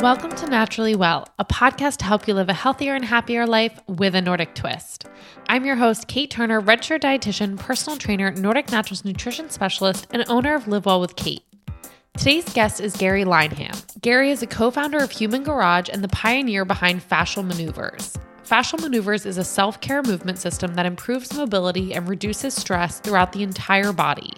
Welcome to Naturally Well, a podcast to help you live a healthier and happier life with a Nordic twist. I'm your host, Kate Turner, registered dietitian, personal trainer, Nordic Naturals nutrition specialist, and owner of Live Well with Kate. Today's guest is Garry Lineham. Garry is a co founder of Human Garage and the pioneer behind Fascial Maneuvers. Fascial Maneuvers is a self care movement system that improves mobility and reduces stress throughout the entire body.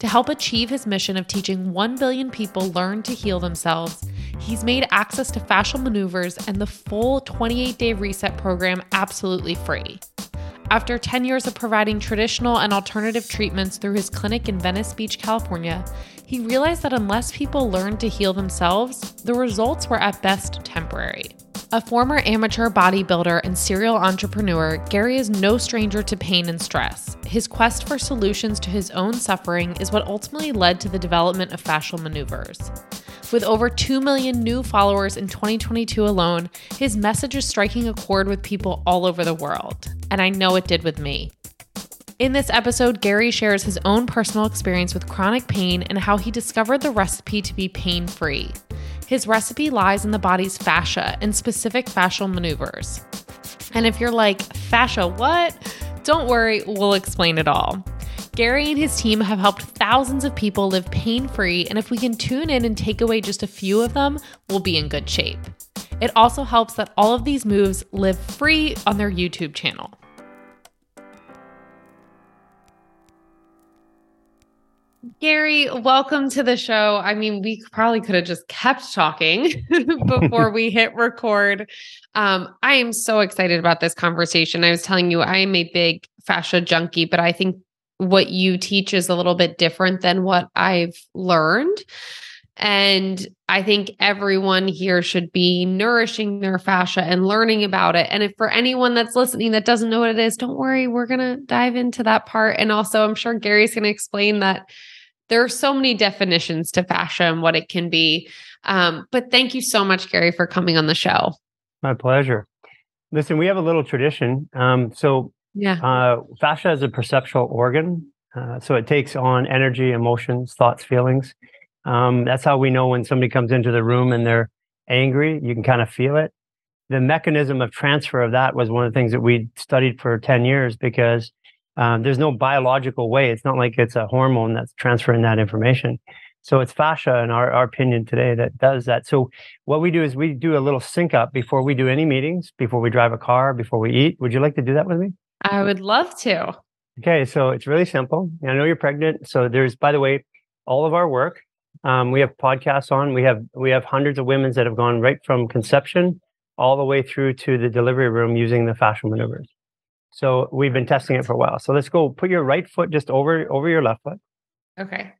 To help achieve his mission of teaching 1 billion people learn to heal themselves, he's made access to fascial maneuvers and the full 28 day reset program absolutely free. After 10 years of providing traditional and alternative treatments through his clinic in Venice Beach, California, he realized that unless people learned to heal themselves, the results were at best temporary. A former amateur bodybuilder and serial entrepreneur, Garry is no stranger to pain and stress. His quest for solutions to his own suffering is what ultimately led to the development of fascial maneuvers. With over 2 million new followers in 2022 alone, his message is striking a chord with people all over the world. And I know it did with me. In this episode, Garry shares his own personal experience with chronic pain and how he discovered the recipe to be pain free. His recipe lies in the body's fascia and specific fascial maneuvers. And if you're like, fascia, what? Don't worry, we'll explain it all. Garry and his team have helped thousands of people live pain free, and if we can tune in and take away just a few of them, we'll be in good shape. It also helps that all of these moves live free on their YouTube channel. Garry, welcome to the show. I mean, we probably could have just kept talking before we hit record. Um, I am so excited about this conversation. I was telling you, I am a big fascia junkie, but I think what you teach is a little bit different than what I've learned. And I think everyone here should be nourishing their fascia and learning about it. And if for anyone that's listening that doesn't know what it is, don't worry, we're going to dive into that part. And also, I'm sure Garry's going to explain that there are so many definitions to fascia and what it can be. Um, but thank you so much, Garry, for coming on the show. My pleasure. Listen, we have a little tradition. Um, so, yeah, uh, fascia is a perceptual organ. Uh, so it takes on energy, emotions, thoughts, feelings. Um, that's how we know when somebody comes into the room and they're angry. You can kind of feel it. The mechanism of transfer of that was one of the things that we studied for 10 years because um, there's no biological way. It's not like it's a hormone that's transferring that information. So it's fascia, in our, our opinion today, that does that. So what we do is we do a little sync up before we do any meetings, before we drive a car, before we eat. Would you like to do that with me? I would love to. Okay, so it's really simple. I know you're pregnant, so there's, by the way, all of our work. Um, we have podcasts on. We have we have hundreds of women that have gone right from conception all the way through to the delivery room using the fascial maneuvers. So we've been testing it for a while. So let's go. Put your right foot just over over your left foot. Okay.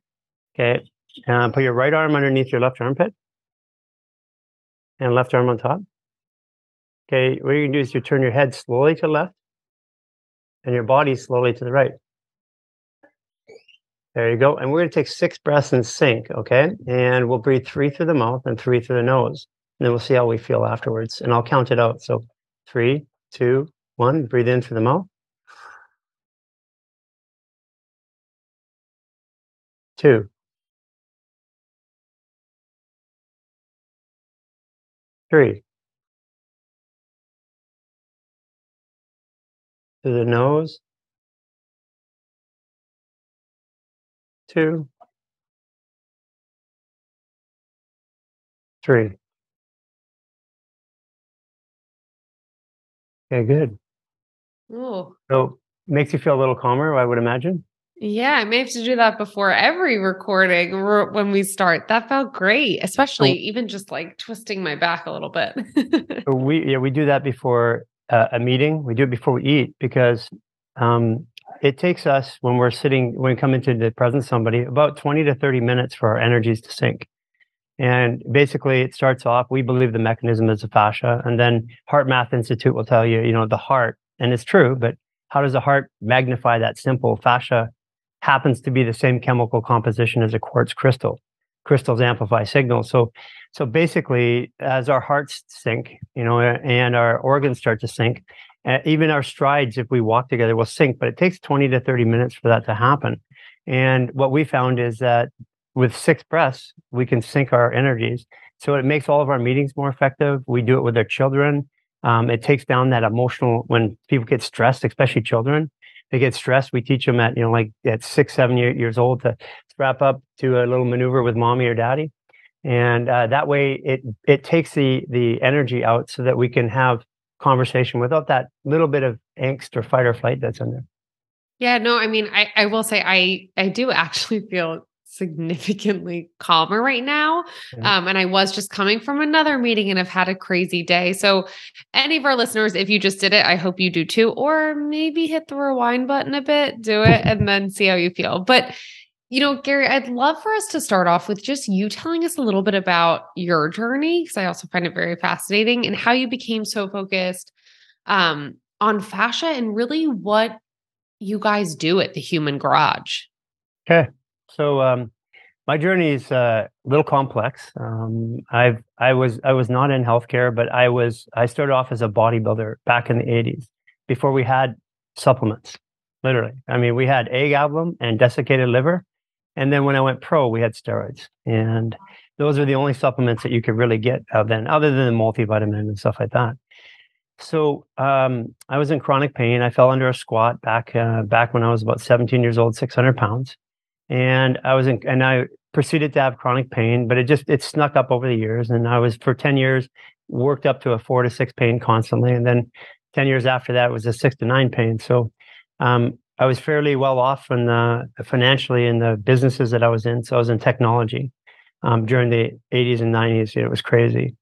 Okay. And put your right arm underneath your left armpit, and left arm on top. Okay. What you're gonna do is you turn your head slowly to the left, and your body slowly to the right. There you go. And we're going to take six breaths in sync, okay? And we'll breathe three through the mouth and three through the nose. And then we'll see how we feel afterwards. And I'll count it out. So three, two, one, breathe in through the mouth. Two. Three. Through the nose. Two. Three. Okay, good. Oh. So makes you feel a little calmer, I would imagine. Yeah, I may have to do that before every recording when we start. That felt great, especially even just like twisting my back a little bit. we yeah we do that before uh, a meeting. We do it before we eat because um, it takes us when we're sitting when we come into the presence of somebody about twenty to thirty minutes for our energies to sync. And basically, it starts off. We believe the mechanism is the fascia, and then HeartMath Institute will tell you, you know, the heart and it's true, but how does the heart magnify that simple? Fascia happens to be the same chemical composition as a quartz crystal. Crystals amplify signals. So, so basically, as our hearts sync, you know, and our organs start to sync, uh, even our strides, if we walk together, will sync. But it takes 20 to 30 minutes for that to happen. And what we found is that with six breaths, we can sync our energies. So it makes all of our meetings more effective. We do it with our children. Um, it takes down that emotional when people get stressed, especially children. They get stressed. We teach them at you know like at six, seven years old to strap up to a little maneuver with mommy or daddy, and uh, that way it it takes the the energy out so that we can have conversation without that little bit of angst or fight or flight that's in there. Yeah, no, I mean, I, I will say I I do actually feel significantly calmer right now. Um, and I was just coming from another meeting and I've had a crazy day. So, any of our listeners, if you just did it, I hope you do too, or maybe hit the rewind button a bit, do it, and then see how you feel. But you know, Garry, I'd love for us to start off with just you telling us a little bit about your journey, because I also find it very fascinating and how you became so focused um, on fascia and really what you guys do at the Human Garage. Okay. So um, my journey is uh, a little complex. Um, I've I was I was not in healthcare, but I was I started off as a bodybuilder back in the '80s before we had supplements. Literally, I mean, we had egg album and desiccated liver, and then when I went pro, we had steroids, and those are the only supplements that you could really get then, other than the multivitamin and stuff like that. So um, I was in chronic pain. I fell under a squat back uh, back when I was about 17 years old, 600 pounds, and I was in, and I proceeded to have chronic pain, but it just it snuck up over the years, and I was for 10 years worked up to a four to six pain constantly, and then 10 years after that was a six to nine pain. So um, I was fairly well off in the, financially in the businesses that I was in. So I was in technology um, during the 80s and 90s. It was crazy,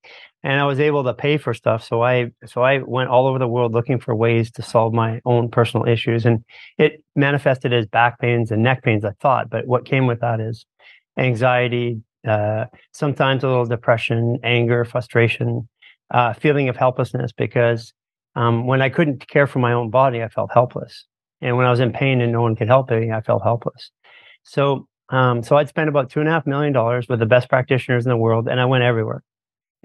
and I was able to pay for stuff. So I so I went all over the world looking for ways to solve my own personal issues, and it manifested as back pains and neck pains. I thought, but what came with that is anxiety, uh, sometimes a little depression, anger, frustration, uh, feeling of helplessness because um, when I couldn't care for my own body, I felt helpless. And when I was in pain and no one could help me, I felt helpless. So, um, so I'd spent about two and a half million dollars with the best practitioners in the world, and I went everywhere.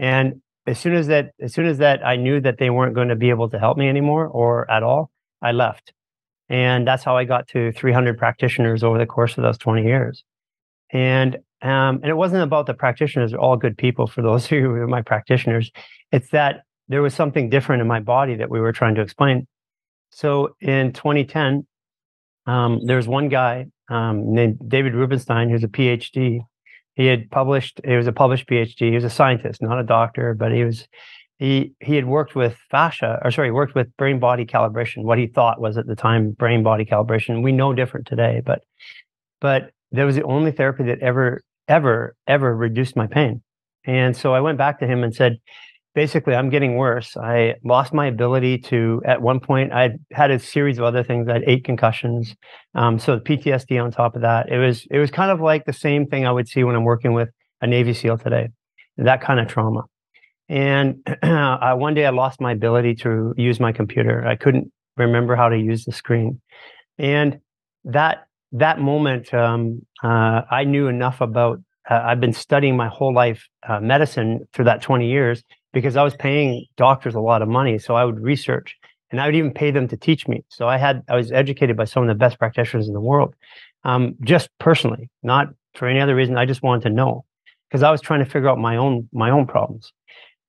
And as soon as that, as soon as that, I knew that they weren't going to be able to help me anymore or at all. I left, and that's how I got to 300 practitioners over the course of those 20 years. And um, and it wasn't about the practitioners; they're all good people. For those who are my practitioners, it's that there was something different in my body that we were trying to explain. So in 2010, um, there's one guy um, named David Rubenstein who's a PhD. He had published. He was a published PhD. He was a scientist, not a doctor, but he was. He he had worked with fascia, or sorry, worked with brain body calibration. What he thought was at the time brain body calibration. We know different today, but but that was the only therapy that ever ever ever reduced my pain. And so I went back to him and said, basically i'm getting worse. I lost my ability to at one point i had a series of other things. I had eight concussions um, so ptsd on top of that. It was it was kind of like the same thing i would see when i'm working with a navy seal today that kind of trauma. And uh, one day i lost my ability to use my computer. I couldn't remember how to use the screen. And that that moment um, uh, i knew enough about uh, I've been studying my whole life uh, medicine for that 20 years because I was paying doctors a lot of money. So I would research and I would even pay them to teach me. So I had, I was educated by some of the best practitioners in the world, um, just personally, not for any other reason. I just wanted to know because I was trying to figure out my own, my own problems.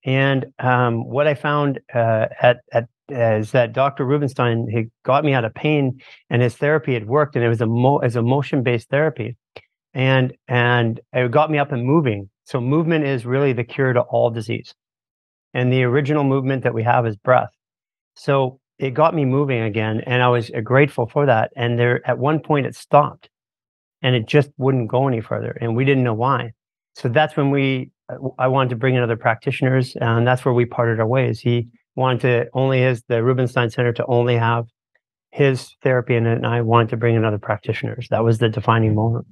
And um, what I found uh, at, at uh, is that Dr. Rubenstein he got me out of pain, and his therapy had worked, and it was a mo- as a motion based therapy, and and it got me up and moving. So movement is really the cure to all disease. And the original movement that we have is breath. So it got me moving again. And I was uh, grateful for that. And there, at one point, it stopped and it just wouldn't go any further. And we didn't know why. So that's when we, uh, I wanted to bring in other practitioners. And that's where we parted our ways. He wanted to only his, the Rubenstein Center to only have his therapy in it. And I wanted to bring in other practitioners. That was the defining moment.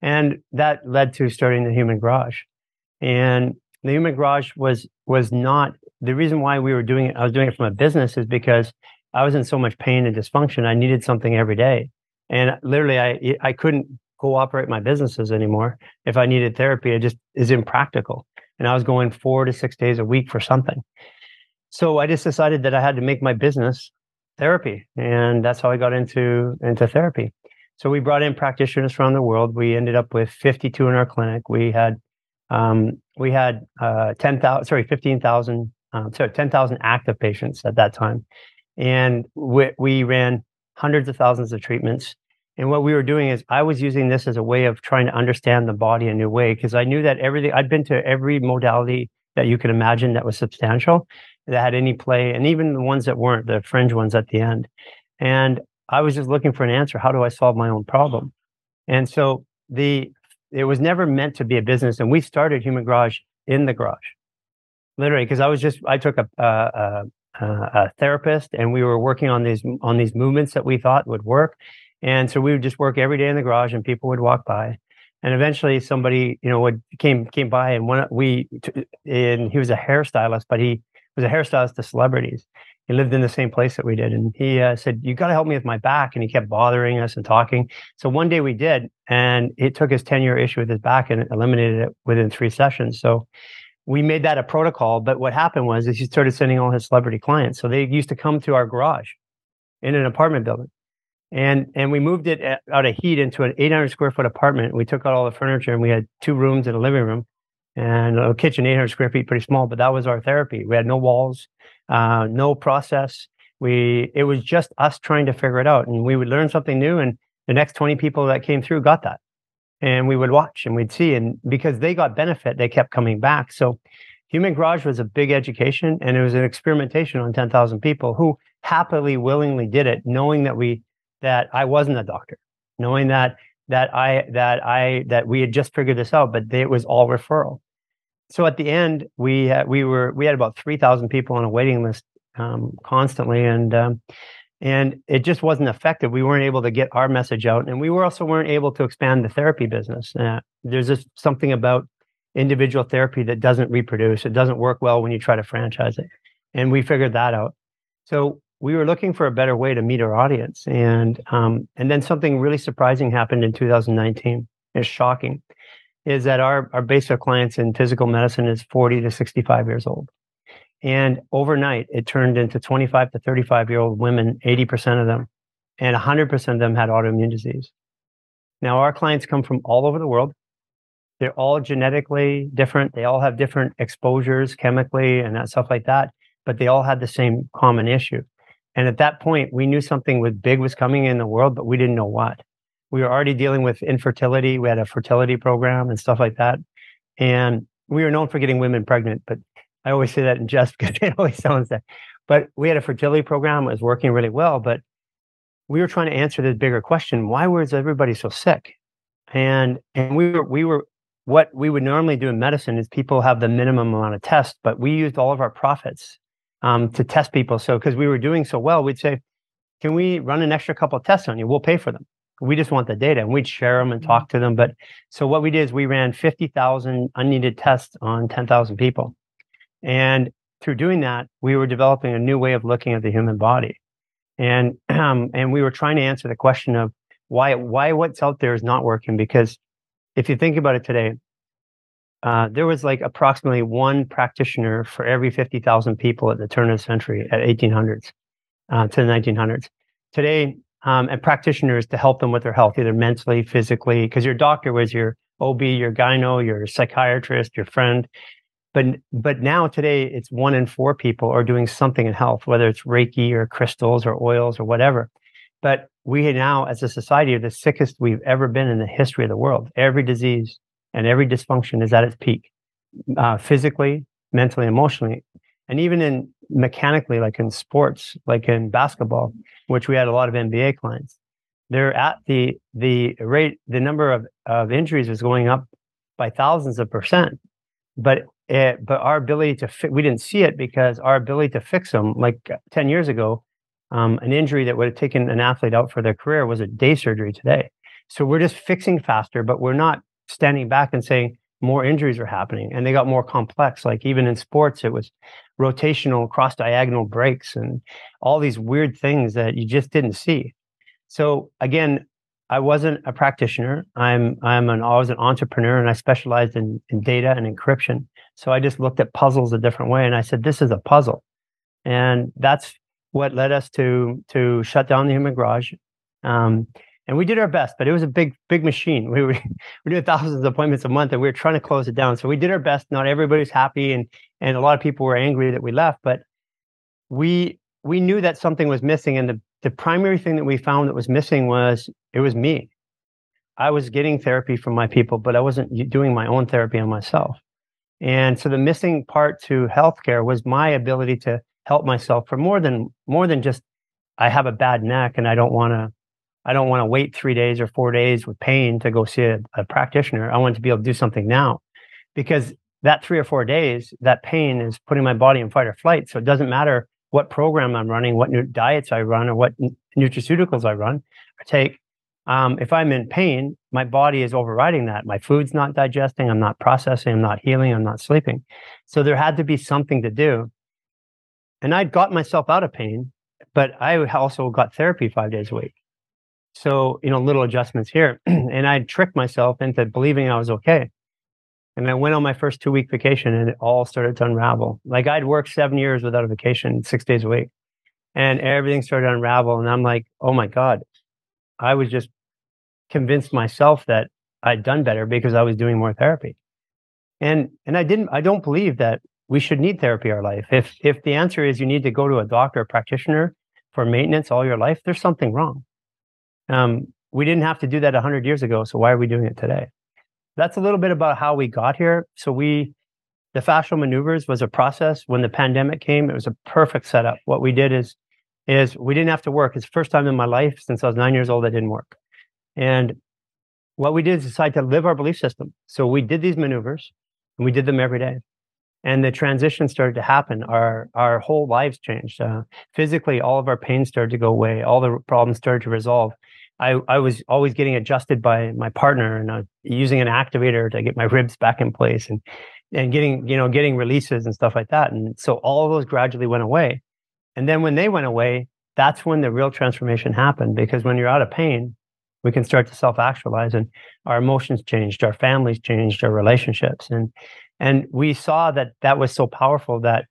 And that led to starting the Human Garage. And the Human Garage was was not the reason why we were doing it. I was doing it from a business is because I was in so much pain and dysfunction. I needed something every day, and literally, I I couldn't cooperate my businesses anymore. If I needed therapy, it just is impractical. And I was going four to six days a week for something. So I just decided that I had to make my business therapy, and that's how I got into into therapy. So we brought in practitioners from the world. We ended up with 52 in our clinic. We had um, we had uh, 10,000, sorry, 15,000, um, sorry, 10,000 active patients at that time. And we, we ran hundreds of thousands of treatments. And what we were doing is I was using this as a way of trying to understand the body in a new way because I knew that everything, I'd been to every modality that you could imagine that was substantial, that had any play, and even the ones that weren't, the fringe ones at the end. And I was just looking for an answer. How do I solve my own problem? And so the it was never meant to be a business. And we started Human Garage in the garage, literally, because I was just I took a, a, a, a therapist and we were working on these on these movements that we thought would work. And so we would just work every day in the garage, and people would walk by. And eventually, somebody you know would came came by, and one we and he was a hairstylist, but he was a hairstylist to celebrities he lived in the same place that we did. And he uh, said you got to help me with my back and he kept bothering us and talking. So one day we did and it took his 10 year issue with his back and eliminated it within three sessions. So we made that a protocol but what happened was is he started sending all his celebrity clients. So they used to come to our garage in an apartment building. And and we moved it uh, out of heat into an 800 square foot apartment. We took out all the furniture and we had two rooms and a living room and a kitchen 800 square feet pretty small but that was our therapy we had no walls uh, no process. We it was just us trying to figure it out, and we would learn something new, and the next twenty people that came through got that, and we would watch and we'd see, and because they got benefit, they kept coming back. So, Human Garage was a big education, and it was an experimentation on ten thousand people who happily, willingly did it, knowing that we that I wasn't a doctor, knowing that that I that I that we had just figured this out, but they, it was all referral so at the end, we had, we were we had about three thousand people on a waiting list um, constantly, and um, and it just wasn't effective. We weren't able to get our message out, and we were also weren't able to expand the therapy business. Uh, there's just something about individual therapy that doesn't reproduce. It doesn't work well when you try to franchise it, and we figured that out. So we were looking for a better way to meet our audience, and um, and then something really surprising happened in 2019. It's shocking is that our, our base of clients in physical medicine is 40 to 65 years old. And overnight, it turned into 25 to 35 year old women, 80% of them, and 100% of them had autoimmune disease. Now, our clients come from all over the world. They're all genetically different. They all have different exposures chemically and that stuff like that, but they all had the same common issue. And at that point, we knew something was big was coming in the world, but we didn't know what we were already dealing with infertility. We had a fertility program and stuff like that. And we were known for getting women pregnant, but I always say that in jest because it always sounds that. But we had a fertility program, it was working really well. But we were trying to answer this bigger question why was everybody so sick? And and we were we were what we would normally do in medicine is people have the minimum amount of tests, but we used all of our profits um, to test people. So because we were doing so well, we'd say, "Can we run an extra couple of tests on you? We'll pay for them." we just want the data and we'd share them and mm-hmm. talk to them. But so what we did is we ran 50,000 unneeded tests on 10,000 people. And through doing that, we were developing a new way of looking at the human body. And, um, and we were trying to answer the question of why, why what's out there is not working. Because if you think about it today, uh, there was like approximately one practitioner for every 50,000 people at the turn of the century at 1800s uh, to the 1900s. Today, um, and practitioners to help them with their health, either mentally, physically, because your doctor was your OB, your gyno, your psychiatrist, your friend. But but now today it's one in four people are doing something in health, whether it's Reiki or crystals or oils or whatever. But we now, as a society, are the sickest we've ever been in the history of the world. Every disease and every dysfunction is at its peak, uh, physically, mentally, emotionally, and even in mechanically, like in sports, like in basketball, which we had a lot of NBA clients. They're at the the rate, the number of, of injuries is going up by thousands of percent. But it, but our ability to fi- we didn't see it because our ability to fix them, like ten years ago, um, an injury that would have taken an athlete out for their career was a day surgery today. So we're just fixing faster, but we're not standing back and saying more injuries are happening and they got more complex. Like even in sports, it was rotational cross diagonal breaks and all these weird things that you just didn't see. So again, I wasn't a practitioner. I'm I'm an I was an entrepreneur and I specialized in, in data and encryption. So I just looked at puzzles a different way and I said, this is a puzzle. And that's what led us to to shut down the human garage. Um, and we did our best, but it was a big, big machine. We were we did thousands of appointments a month, and we were trying to close it down. So we did our best. Not everybody's happy, and and a lot of people were angry that we left, but we we knew that something was missing, and the the primary thing that we found that was missing was it was me. I was getting therapy from my people, but I wasn't doing my own therapy on myself. And so the missing part to healthcare was my ability to help myself for more than more than just I have a bad neck and I don't want to I don't want to wait three days or four days with pain to go see a, a, practitioner. I want to be able to do something now because that three or four days, that pain is putting my body in fight or flight. So it doesn't matter what program I'm running, what new diets I run, or what nutraceuticals I run or take. Um, if I'm in pain, my body is overriding that. My food's not digesting, I'm not processing, I'm not healing, I'm not sleeping. So there had to be something to do. And I'd got myself out of pain, but I also got therapy five days a week. So, you know, little adjustments here. and I tricked myself into believing I was okay. And I went on my first two week vacation and it all started to unravel. Like I'd worked seven years without a vacation, six days a week. And everything started to unravel. And I'm like, oh my God, I was just convinced myself that I'd done better because I was doing more therapy. And and I didn't I don't believe that we should need therapy our life. If if the answer is you need to go to a doctor or practitioner for maintenance all your life, there's something wrong. Um, we didn't have to do that 100 years ago, so why are we doing it today? That's a little bit about how we got here. So we the fascial maneuvers was a process when the pandemic came it was a perfect setup what we did is is we didn't have to work it's the first time in my life since i was nine years old i didn't work and what we did is decide to live our belief system. So we did these maneuvers and we did them every day. And the transition started to happen. Our our whole lives changed. Uh, physically, all of our pain started to go away. All the problems started to resolve. I, I was always getting adjusted by my partner and uh, using an activator to get my ribs back in place and and getting you know getting releases and stuff like that. And so all of those gradually went away. And then when they went away, that's when the real transformation happened. Because when you're out of pain, we can start to self-actualize and our emotions changed our families changed our relationships and and we saw that that was so powerful that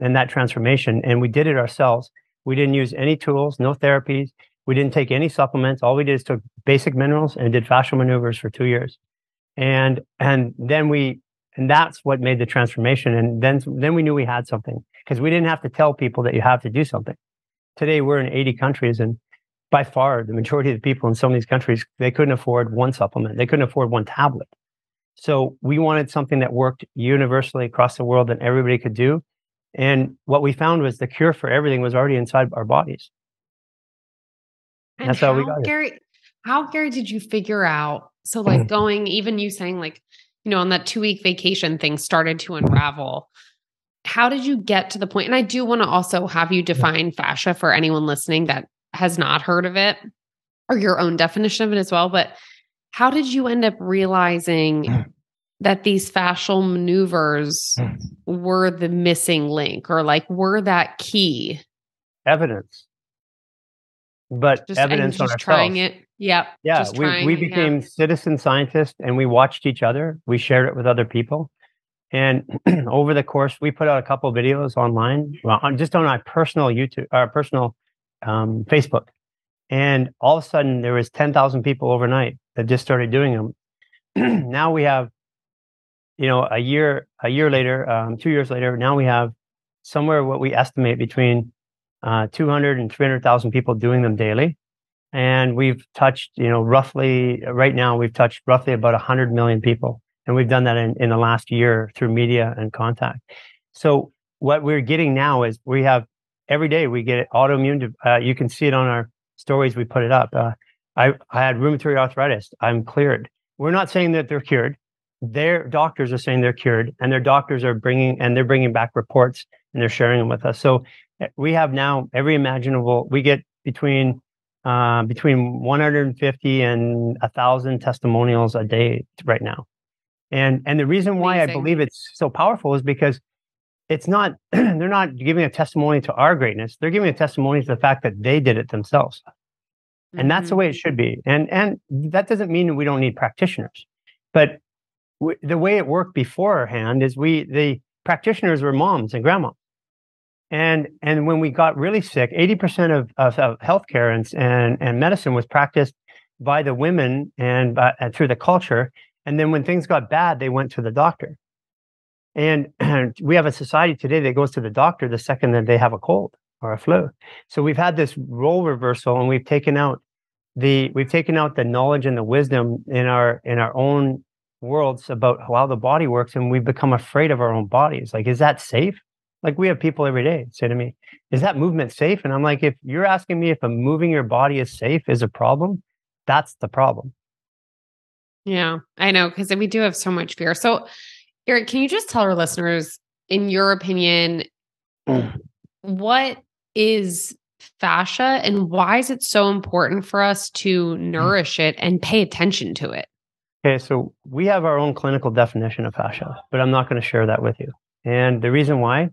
in that transformation and we did it ourselves we didn't use any tools no therapies we didn't take any supplements. All we did is took basic minerals and did fascial maneuvers for two years. And and then we and that's what made the transformation. And then then we knew we had something because we didn't have to tell people that you have to do something. Today we're in 80 countries and by far the majority of the people in some of these countries they couldn't afford one supplement. They couldn't afford one tablet. So we wanted something that worked universally across the world that everybody could do. And what we found was the cure for everything was already inside our bodies and that's how, how we got garry how garry did you figure out so like going even you saying like you know on that two week vacation thing started to unravel how did you get to the point? and i do want to also have you define fascia for anyone listening that has not heard of it or your own definition of it as well. But how did you end up realizing that these fascial maneuvers were the missing link or like were that key? Evidence. But just, evidence just on trying it. Yep. Yeah. We, we became yeah. citizen scientists and we watched each other. We shared it with other people. And over the course, we put out a couple videos online, well, on, just on our personal YouTube, our personal um, Facebook, and all of a sudden there was ten thousand people overnight that just started doing them. now we have, you know, a year a year later, um, two years later, now we have somewhere what we estimate between uh, 200 and 300,000 people doing them daily. And we've touched, you know, roughly right now, we've touched roughly about 100 million people. And we've done that in, in the last year through media and contact. So what we're getting now is we have every day we get autoimmune. Uh, you can see it on our stories. We put it up. Uh, I, I had rheumatoid arthritis. I'm cleared. We're not saying that they're cured. Their doctors are saying they're cured, and their doctors are bringing and they're bringing back reports and they're sharing them with us. So eh, we have now every imaginable. We get between uh, between 150 and a thousand testimonials a day right now. And and the reason why Amazing. I believe it's so powerful is because it's not they're not giving a testimony to our greatness they're giving a testimony to the fact that they did it themselves and mm-hmm. that's the way it mm-hmm. should be and and that doesn't mean we don't need practitioners but w- the way it worked beforehand is we the practitioners were moms and grandmas and and when we got really sick 80% of, of, of healthcare and, and and medicine was practiced by the women and, by, and through the culture. And then when things got bad, they went to the doctor. And, and we have a society today that goes to the doctor the second that they have a cold or a flu. So we've had this role reversal and we've taken out the we've taken out the knowledge and the wisdom in our in our own worlds about how the body works and we've become afraid of our own bodies. Like, is that safe? Like we have people every day say to me, is that movement safe? And I'm like, if you're asking me if a moving your body is safe is a problem, that's the problem. Yeah, I know because we do have so much fear. So, Eric, can you just tell our listeners, in your opinion, what is fascia and why is it so important for us to nourish it and pay attention to it? Okay, so we have our own clinical definition of fascia, but I'm not going to share that with you. And the reason why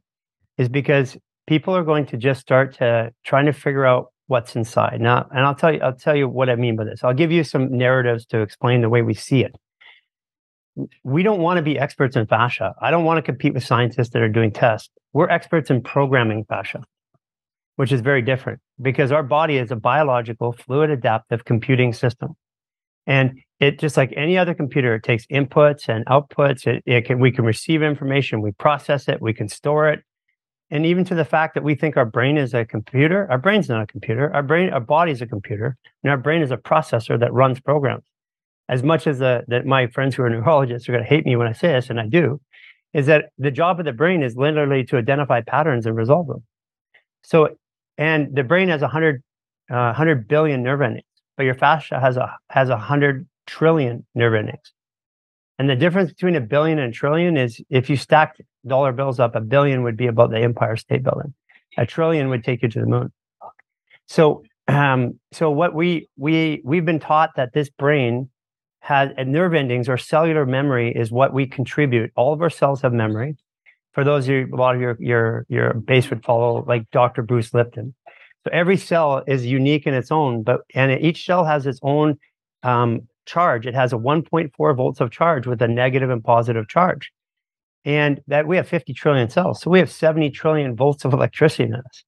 is because people are going to just start to trying to figure out what's inside. Now, and I'll tell you, I'll tell you what I mean by this. I'll give you some narratives to explain the way we see it. We don't want to be experts in fascia. I don't want to compete with scientists that are doing tests. We're experts in programming fascia which is very different because our body is a biological, fluid adaptive computing system. And it just like any other computer, it takes inputs and outputs. It, it can we can receive information, we process it, we can store it. And even to the fact that we think our brain is a computer, our brain's not a computer. Our brain, our body is a computer, and our brain is a processor that runs programs. As much as the, that my friends who are neurologists are going to hate me when I say this, and I do, is that the job of the brain is literally to identify patterns and resolve them. So and the brain has 100, uh, 100 billion nerve endings, but your fascia has a has 100 trillion nerve endings. And the difference between a billion and a trillion is if you stacked dollar bills up, a billion would be about the Empire State Building. A trillion would take you to the moon. So, um, so what we we we've been taught that this brain has nerve endings or cellular memory is what we contribute. All of our cells have memory for those of you, a lot of your your your base would follow like Dr. Bruce Lipton. So every cell is unique in its own, but and each cell has its own um, charge. It has a 1.4 volts of charge with a negative and positive charge, and that we have 50 trillion cells, so we have 70 trillion volts of electricity in us,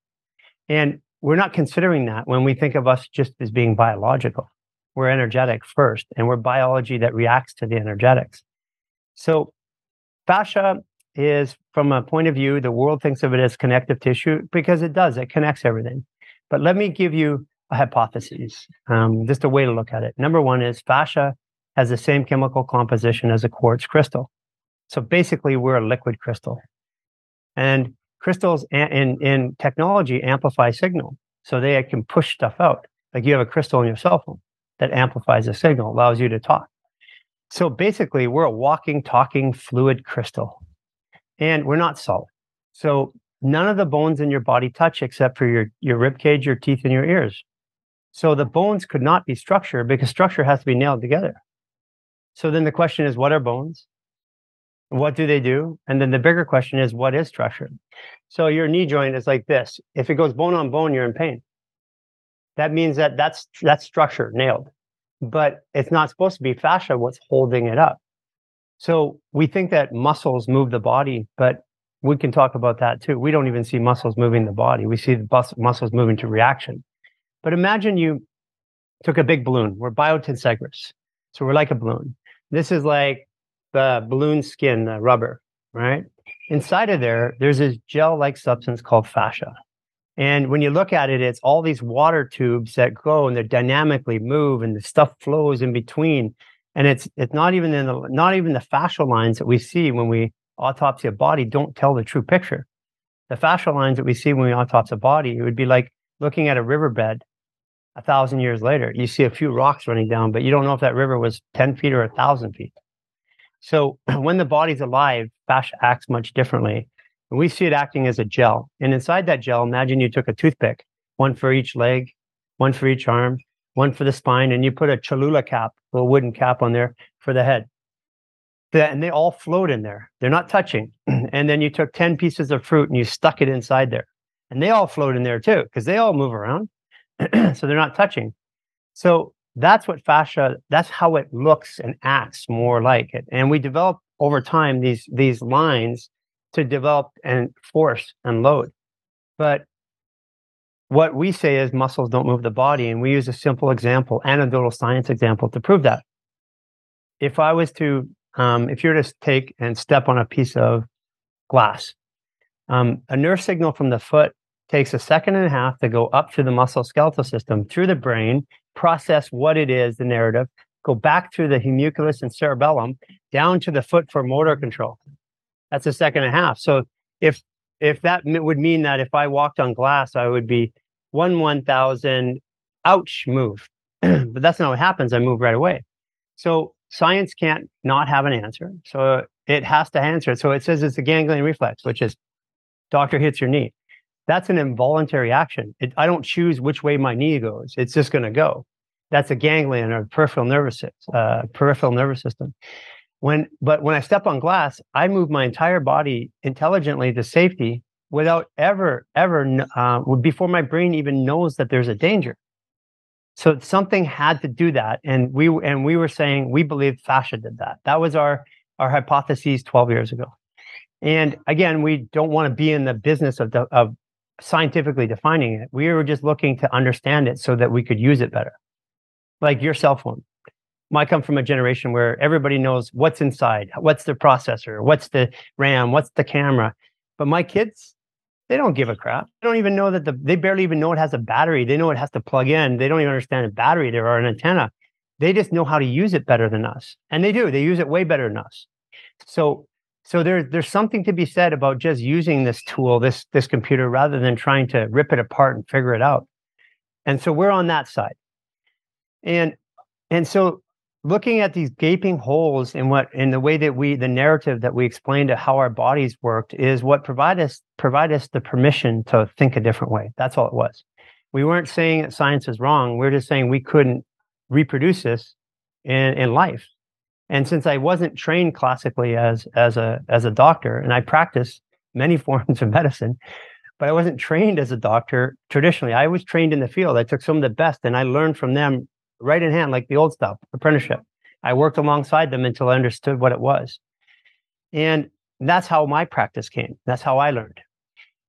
and we're not considering that when we think of us just as being biological. We're energetic first, and we're biology that reacts to the energetics. So fascia is from a point of view, the world thinks of it as connective tissue because it does, it connects everything. But let me give you a hypothesis, um, just a way to look at it. Number one is fascia has the same chemical composition as a quartz crystal. So basically, we're a liquid crystal. And crystals in, in technology amplify signal so they can push stuff out. Like you have a crystal in your cell phone that amplifies a signal, allows you to talk. So basically, we're a walking, talking fluid crystal and we're not solid. So none of the bones in your body touch except for your your rib cage, your teeth, and your ears. So the bones could not be structure because structure has to be nailed together. So then the question is, what are bones? What do they do? And then the bigger question is, what is structure? So your knee joint is like this. If it goes bone on bone, you're in pain. That means that that's that's structure nailed, but it's not supposed to be fascia what's holding it up. So we think that muscles move the body, but we can talk about that too. We don't even see muscles moving the body. We see the bus- muscles moving to reaction. But imagine you took a big balloon. We're biotensegrous. So we're like a balloon. This is like the balloon skin, the rubber, right? Inside of there, there's this gel like substance called fascia. And when you look at it, it's all these water tubes that go and they dynamically move and the stuff flows in between and it's it's not even in the not even the fascial lines that we see when we autopsy a body don't tell the true picture. The fascial lines that we see when we autopsy a body, it would be like looking at a riverbed a thousand years later. You see a few rocks running down, but you don't know if that river was 10 feet or a thousand feet. So when the body's alive, fascia acts much differently. And we see it acting as a gel. And inside that gel, imagine you took a toothpick, one for each leg, one for each arm, one for the spine, and you put a Cholula cap, a wooden cap on there for the head. And they all float in there. They're not touching. and then you took 10 pieces of fruit and you stuck it inside there. And they all float in there too, because they all move around. so they're not touching. So that's what fascia, that's how it looks and acts more like it. And we develop over time these these lines to develop and force and load. But what we say is muscles don't move the body. And we use a simple example, anecdotal science example to prove that. If I was to, um, if you were to take and step on a piece of glass, um, a nerve signal from the foot takes a second and a half to go up through the muscle skeletal system, through the brain, process what it is, the narrative, go back through the homunculus and cerebellum, down to the foot for motor control. That's a second and a half. So if if that would mean that if I walked on glass, I would be one one thousand, ouch, move. but that's not what happens. I move right away. So science can't not have an answer. So it has to answer it. So it says it's a ganglion reflex, which is doctor hits your knee. That's an involuntary action. It, I don't choose which way my knee goes. It's just going to go. That's a ganglion or peripheral nervous uh, peripheral nervous system. When but when I step on glass, I move my entire body intelligently to safety without ever ever uh, before my brain even knows that there's a danger. So something had to do that, and we and we were saying we believed fascia did that. That was our our hypotheses 12 years ago. And again, we don't want to be in the business of, of scientifically defining it. We were just looking to understand it so that we could use it better. Like your cell phone. I come from a generation where everybody knows what's inside, what's the processor, what's the RAM, what's the camera. But my kids, they don't give a crap. They don't even know that the, they barely even know it has a battery. They know it has to plug in. They don't even understand a battery there or an antenna. They just know how to use it better than us. And they do. They use it way better than us. So so there, there's something to be said about just using this tool, this this computer, rather than trying to rip it apart and figure it out. And so we're on that side. And and so looking at these gaping holes in what in the way that we the narrative that we explained to how our bodies worked is what provide us provide us the permission to think a different way. That's all it was. We weren't saying that science is wrong. We're just saying we couldn't reproduce this in, in life. And since I wasn't trained classically as as a as a doctor, and I practiced many forms of medicine, but I wasn't trained as a doctor traditionally. I was trained in the field. I took some of the best, and I learned from them right in hand, like the old stuff, apprenticeship. I worked alongside them until I understood what it was, and that's how my practice came. That's how I learned.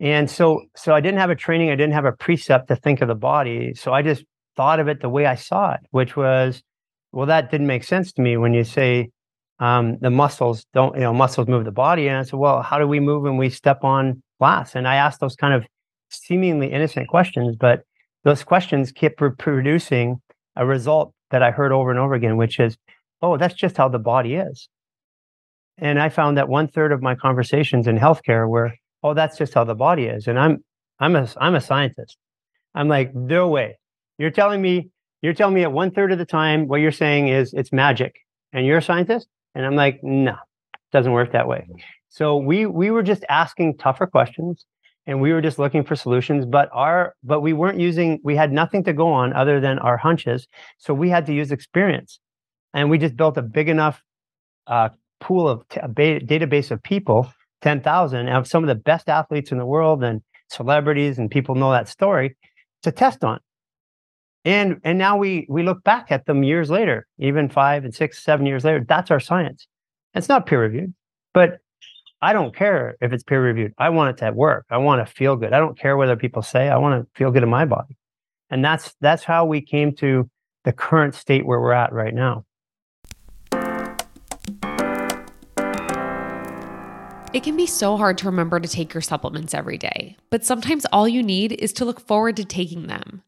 And so, so I didn't have a training. I didn't have a precept to think of the body. So I just thought of it the way I saw it, which was well, that didn't make sense to me when you say um, the muscles don't, you know, muscles move the body. And I said, well, how do we move when we step on glass? And I asked those kind of seemingly innocent questions, but those questions kept reproducing a result that I heard over and over again, which is, oh, that's just how the body is. And I found that one third of my conversations in healthcare were, oh, that's just how the body is. And I'm, I'm a, I'm a scientist. I'm like, no way. You're telling me you're telling me at one third of the time, what you're saying is it's magic, and you're a scientist. And I'm like, no, it doesn't work that way. So we we were just asking tougher questions, and we were just looking for solutions. But our but we weren't using. We had nothing to go on other than our hunches. So we had to use experience, and we just built a big enough uh, pool of t- database of people, ten thousand, of some of the best athletes in the world and celebrities, and people know that story to test on and and now we we look back at them years later even five and six seven years later. That's our science. It's not peer reviewed but i don't care if it's peer reviewed. I want it to work. I want to feel good. I don't care whether people say. I want to feel good in my body. And that's that's how we came to the current state where we're at right now. It can be so hard to remember to take your supplements every day, but sometimes all you need is to look forward to taking them.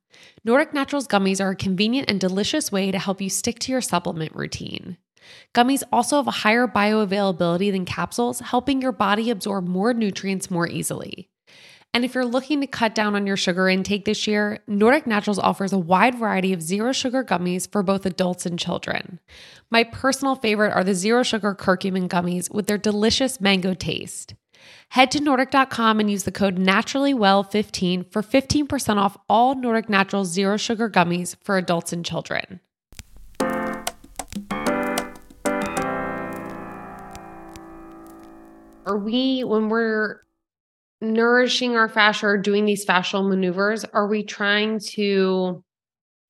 Nordic Naturals gummies are a convenient and delicious way to help you stick to your supplement routine. Gummies also have a higher bioavailability than capsules, helping your body absorb more nutrients more easily. And if you're looking to cut down on your sugar intake this year, Nordic Naturals offers a wide variety of zero sugar gummies for both adults and children. My personal favorite are the zero sugar curcumin gummies with their delicious mango taste. Head to Nordic.com and use the code NaturallyWell15 for 15% off all Nordic Naturals zero sugar gummies for adults and children. Are we, when we're nourishing our fascia or doing these fascial maneuvers, are we trying to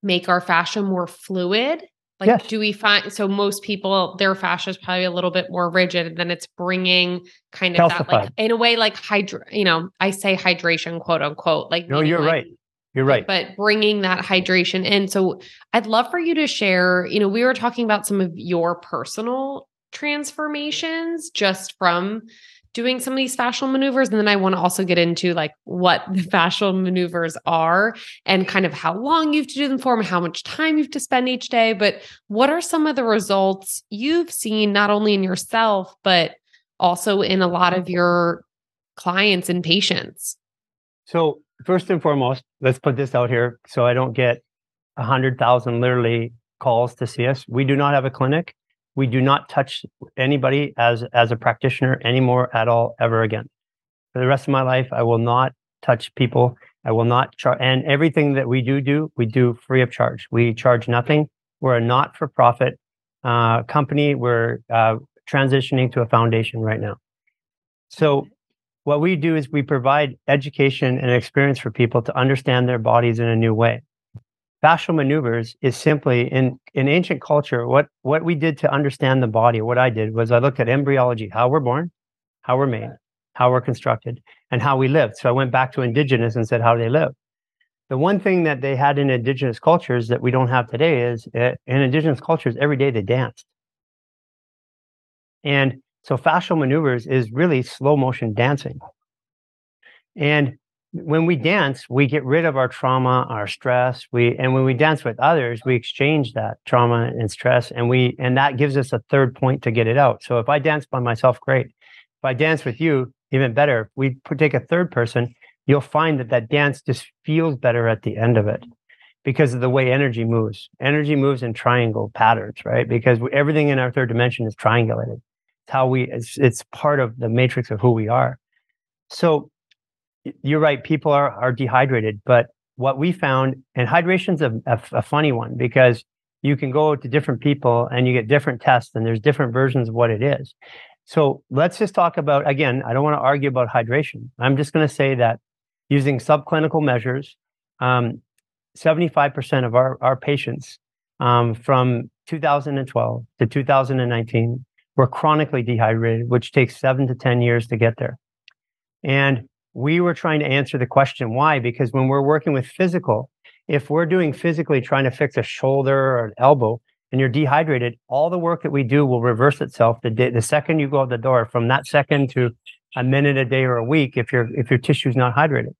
make our fascia more fluid? Like, yes. do we find so most people their fascia is probably a little bit more rigid, and then it's bringing kind of Calcified. that like in a way like hydra. You know, I say hydration, quote unquote. Like no, you're like, right. You're right. But bringing that hydration in. So I'd love for you to share, you know, we were talking about some of your personal transformations just from doing some of these fascial maneuvers. And then I want to also get into like what the fascial maneuvers are and kind of how long you have to do them for and how much time you have to spend each day. But what are some of the results you've seen, not only in yourself, but also in a lot of your clients and patients? So, first and foremost, let's put this out here so I don't get a hundred thousand literally calls to see us. We do not have a clinic. We do not touch anybody as as a practitioner anymore at all ever again. For the rest of my life, I will not touch people. I will not charge. And everything that we do do, we do free of charge. We charge nothing. We're a not for profit uh, company. We're uh, transitioning to a foundation right now. So what we do is we provide education and experience for people to understand their bodies in a new way fascial maneuvers is simply in in ancient culture what what we did to understand the body what i did was i looked at embryology how we're born how we're made how we're constructed and how we lived. So i went back to indigenous and said how do they live the one thing that they had in indigenous cultures that we don't have today is uh, in indigenous cultures every day they danced. And so fascial maneuvers is really slow motion dancing. And when we dance, we get rid of our trauma, our stress. We and when we dance with others, we exchange that trauma and stress, and we and that gives us a third point to get it out. So if I dance by myself, great. If I dance with you, even better. If we take a third person, you'll find that that dance just feels better at the end of it because of the way energy moves. Energy moves in triangle patterns, right? Because everything in our third dimension is triangulated. It's how we. It's, it's part of the matrix of who we are. So you're right. People are are dehydrated, but what we found, and hydration's a, a, a funny one because you can go to different people and you get different tests, and there's different versions of what it is. So let's just talk about again. I don't want to argue about hydration. I'm just going to say that using subclinical measures, um, 75% of our our patients um, from 2012 to 2019 were chronically dehydrated, which takes seven to 10 years to get there. And we were trying to answer the question why? Because when we're working with physical if we're doing physically trying to fix a shoulder or an elbow and you're dehydrated all the work that we do will reverse itself the day, the second you go out the door from that second to a minute a day or a week if your if your tissue is not hydrated.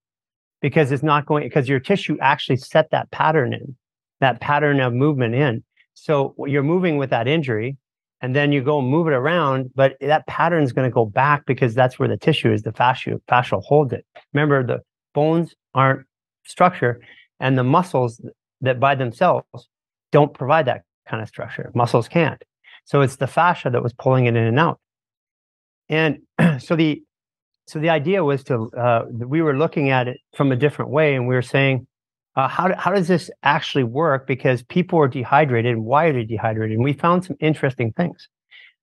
Because it's not going because your tissue actually set that pattern in that pattern of movement in. So you're moving with that injury and then you go move it around, but that pattern is going to go back because that's where the tissue is, the fascia, fascia holds it. Remember, the bones aren't structure, and the muscles that by themselves don't provide that kind of structure. Muscles can't. So it's the fascia that was pulling it in and out. And so the so the idea was to uh, we were looking at it from a different way, and we were saying, uh, how, how does this actually work? Because people are dehydrated. And why are they dehydrated? And we found some interesting things.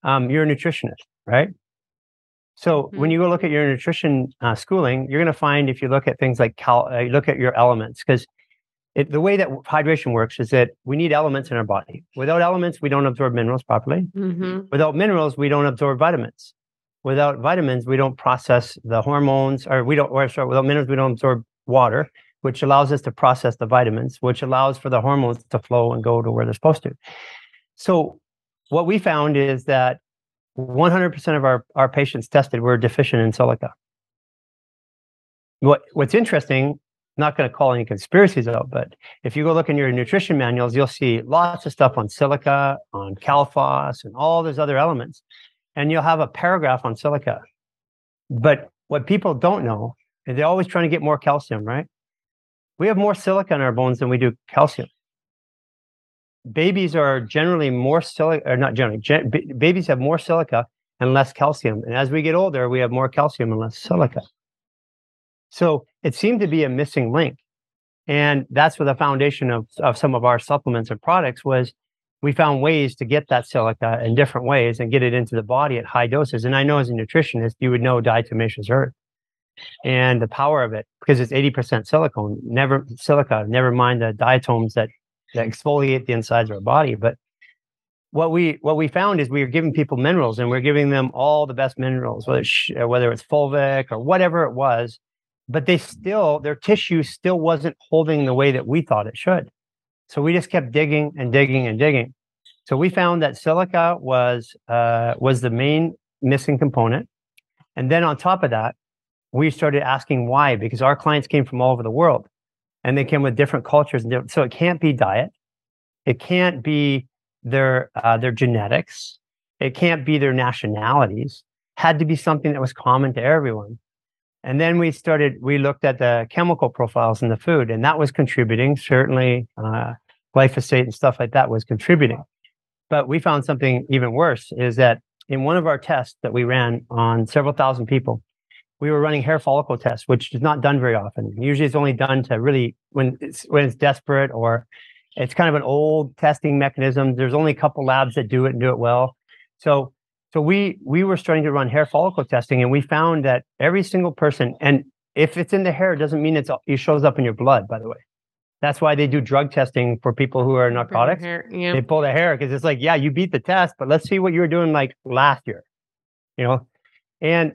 Um, you're a nutritionist, right? So mm-hmm. when you go look at your nutrition uh, schooling, you're going to find if you look at things like cal, uh, you look at your elements, because the way that hydration works is that we need elements in our body. Without elements, we don't absorb minerals properly. Mm-hmm. Without minerals, we don't absorb vitamins. Without vitamins, we don't process the hormones, or we don't, or sorry, without minerals, we don't absorb water which allows us to process the vitamins, which allows for the hormones to flow and go to where they're supposed to. So, what we found is that 100% of our, our patients tested were deficient in silica. What, what's interesting, not going to call any conspiracies out, but if you go look in your nutrition manuals, you'll see lots of stuff on silica, on calphos, and all those other elements. And you'll have a paragraph on silica. But what people don't know they're always trying to get more calcium, right? We have more silica in our bones than we do calcium. Babies are generally more silica, or not generally, gen- b- babies have more silica and less calcium. And as we get older, we have more calcium and less silica. So it seemed to be a missing link. And that's where the foundation of, of some of our supplements and products was we found ways to get that silica in different ways and get it into the body at high doses. And I know as a nutritionist, you would know diatomaceous earth and the power of it because it's 80% silicone, never silica, never mind the diatoms that, that exfoliate the insides of our body. But what we what we found is we were giving people minerals and we are giving them all the best minerals, whether it's, whether it's fulvic or whatever it was. but they still their tissue still wasn't holding the way that we thought it should. So we just kept digging and digging and digging. So we found that silica was uh, was the main missing component, and then on top of that, we started asking why because our clients came from all over the world, and they came with different cultures and different, so it can't be diet, it can't be their uh, their genetics, it can't be their nationalities. Had to be something that was common to everyone. And then we started, we looked at the chemical profiles in the food, and that was contributing. Certainly, uh, glyphosate and stuff like that was contributing. But we found something even worse is that in one of our tests that we ran on several thousand people, we were running hair follicle tests, which is not done very often. Usually, it's only done to really when it's when it's desperate or it's kind of an old testing mechanism. There's only a couple labs that do it and do it well. So so we we were starting to run hair follicle testing, and we found that every single person, and if it's in the hair, it doesn't mean it's it shows up in your blood. By the way, that's why they do drug testing for people who are narcotics. Hair, yeah. They pull the hair because it's like, yeah, you beat the test, but let's see what you were doing like last year, you know. And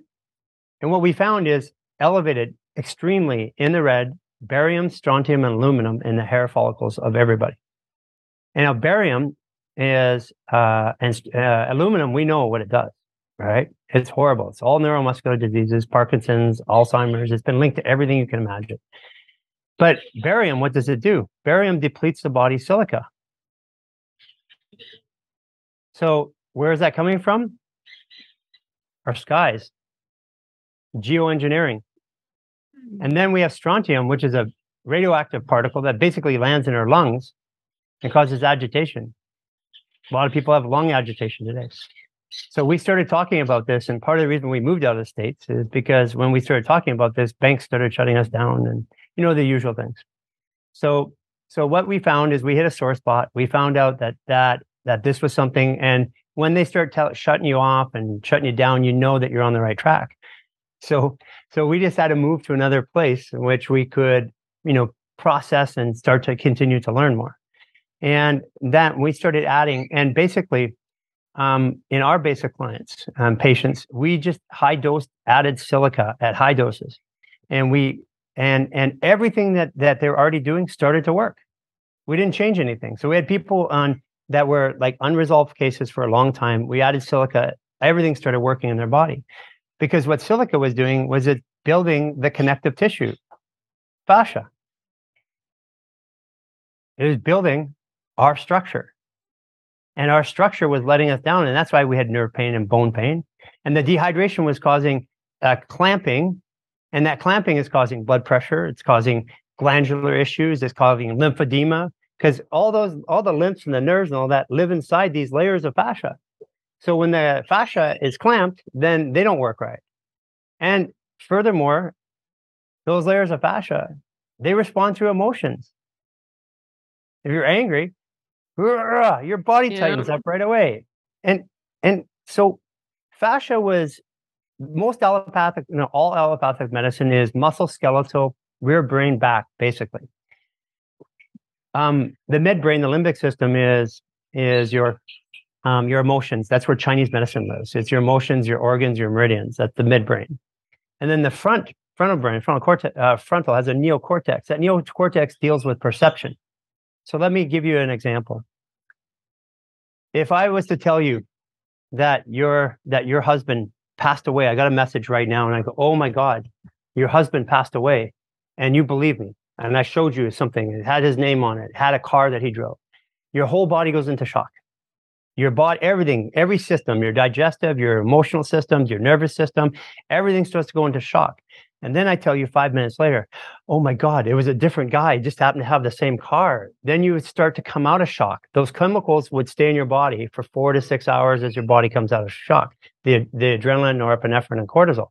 and what we found is elevated extremely in the red barium, strontium, and aluminum in the hair follicles of everybody. And now barium is uh, and uh, aluminum. We know what it does, right? It's horrible. It's all neuromuscular diseases, Parkinson's, Alzheimer's. It's been linked to everything you can imagine. But barium, what does it do? Barium depletes the body's silica. So where is that coming from? Our skies, geoengineering. Hmm. And then we have strontium, which is a radioactive particle that basically lands in our lungs and causes agitation. A lot of people have lung agitation today. So we started talking about this, and part of the reason we moved out of the states is because when we started talking about this, banks started shutting us down, and you know the usual things. So, so what we found is we hit a sore spot. We found out that that that this was something, and when they start tell, shutting you off and shutting you down, you know that you're on the right track. So, so we just had to move to another place in which we could, you know, process and start to continue to learn more. And that we started adding, and basically, um, in our basic clients, um, patients, we just high dose added silica at high doses, and we and and everything that that they're already doing started to work. We didn't change anything, so we had people on that were like unresolved cases for a long time. We added silica, everything started working in their body, because what silica was doing was it building the connective tissue, fascia. It was building our structure. And our structure was letting us down. And that's why we had nerve pain and bone pain. And the dehydration was causing uh, clamping. And that clamping is causing blood pressure. It's causing glandular issues. It's causing lymphedema because all those, all the lymphs and the nerves and all that live inside these layers of fascia. So when the fascia is clamped, then they don't work right. And furthermore, those layers of fascia, they respond to emotions. If you're angry, your body yeah. tightens up right away. And and so fascia was most allopathic, you know, all allopathic medicine is muscle, skeletal, rear brain, back, basically. Um, the midbrain, the limbic system is is your um, your emotions. That's where Chinese medicine lives. It's your emotions, your organs, your meridians. That's the midbrain. And then the front frontal brain, frontal cortex, uh, frontal has a neocortex. That neocortex deals with perception. So let me give you an example if I was to tell you that your that your husband passed away, I got a message right now, and I go, "Oh my God, your husband passed away," and you believe me, and I showed you something. It had his name on it. it had a car that he drove. Your whole body goes into shock. Your body, everything, every system, your digestive, your emotional systems, your nervous system, everything starts to go into shock. And then I tell you five minutes later, oh my God, it was a different guy, just happened to have the same car. Then you would start to come out of shock. Those chemicals would stay in your body for four to six hours as your body comes out of shock, the, the adrenaline, norepinephrine, and cortisol.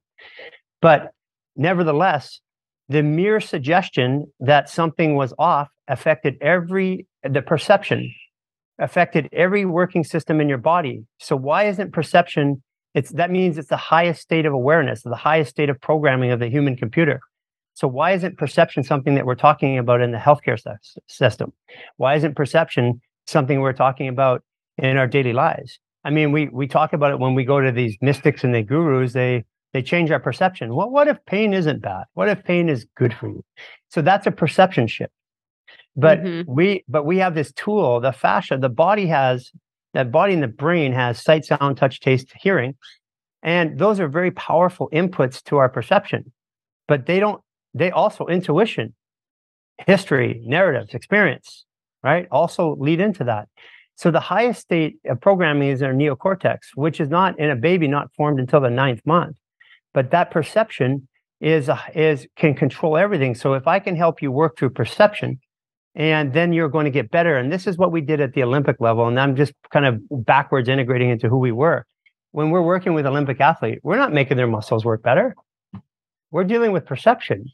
But nevertheless, the mere suggestion that something was off affected every, the perception affected every working system in your body. So why isn't perception it's that means it's the highest state of awareness, the highest state of programming of the human computer. So why isn't perception something that we're talking about in the healthcare system? Why isn't perception something we're talking about in our daily lives? I mean, we we talk about it when we go to these mystics and the gurus. They they change our perception. What, what if pain isn't bad? What if pain is good for you? So that's a perception shift. But mm-hmm. we but we have this tool, the fascia, the body has that body and the brain has sight, sound, touch, taste, hearing. And those are very powerful inputs to our perception. But they don't, they also intuition, history, narratives, experience, right? Also lead into that. So the highest state of programming is our neocortex, which is not in a baby, not formed until the ninth month. But that perception is is can control everything. So if I can help you work through perception, and then you're going to get better. And this is what we did at the Olympic level. And I'm just kind of backwards integrating into who we were. When we're working with Olympic athlete, we're not making their muscles work better. We're dealing with perception.